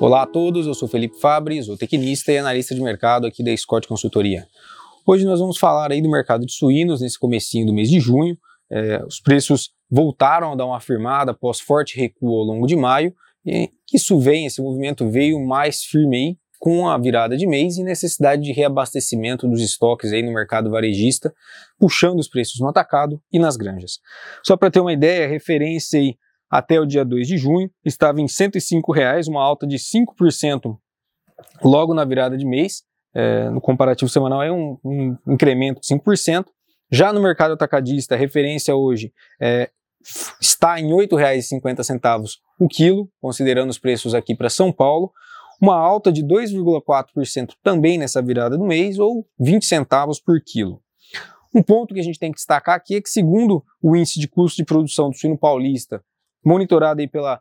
Olá a todos, eu sou Felipe Fabri, zootecnista e analista de mercado aqui da Scott Consultoria. Hoje nós vamos falar aí do mercado de suínos nesse comecinho do mês de junho. É, os preços voltaram a dar uma afirmada após forte recuo ao longo de maio e isso vem, esse movimento veio mais firme aí com a virada de mês e necessidade de reabastecimento dos estoques aí no mercado varejista, puxando os preços no atacado e nas granjas. Só para ter uma ideia, referência aí até o dia 2 de junho, estava em 105 reais, uma alta de 5% logo na virada de mês. É, no comparativo semanal é um, um, incremento de 5%. Já no mercado atacadista, a referência hoje é, está em R$ 8,50 o quilo, considerando os preços aqui para São Paulo, uma alta de 2,4% também nessa virada do mês, ou 20 centavos por quilo. Um ponto que a gente tem que destacar aqui é que, segundo o índice de custo de produção do suíno paulista, monitorada aí pela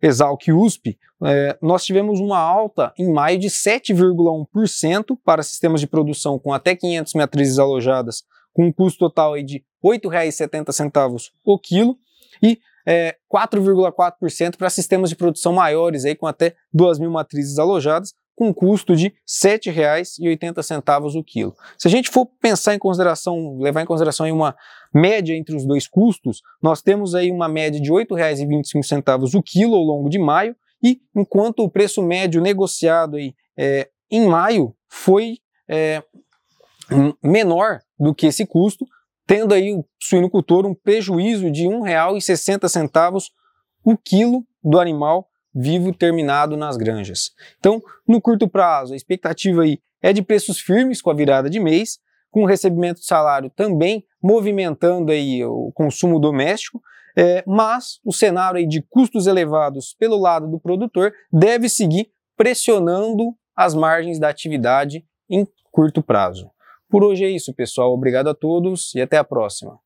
Exalc USP, é, nós tivemos uma alta em maio de 7,1% para sistemas de produção com até 500 matrizes alojadas, com um custo total aí de R$ 8,70 o quilo, e é, 4,4% para sistemas de produção maiores, aí, com até 2 mil matrizes alojadas, com custo de R$ 7,80 o quilo. Se a gente for pensar em consideração, levar em consideração uma média entre os dois custos, nós temos aí uma média de R$ 8,25 o quilo ao longo de maio, e enquanto o preço médio negociado aí, é, em maio foi é, menor do que esse custo, tendo aí o suinocultor um prejuízo de R$ 1,60 o quilo do animal vivo terminado nas granjas. Então, no curto prazo, a expectativa aí é de preços firmes com a virada de mês, com o recebimento de salário também movimentando aí o consumo doméstico, é, mas o cenário aí de custos elevados pelo lado do produtor deve seguir pressionando as margens da atividade em curto prazo. Por hoje é isso, pessoal. Obrigado a todos e até a próxima.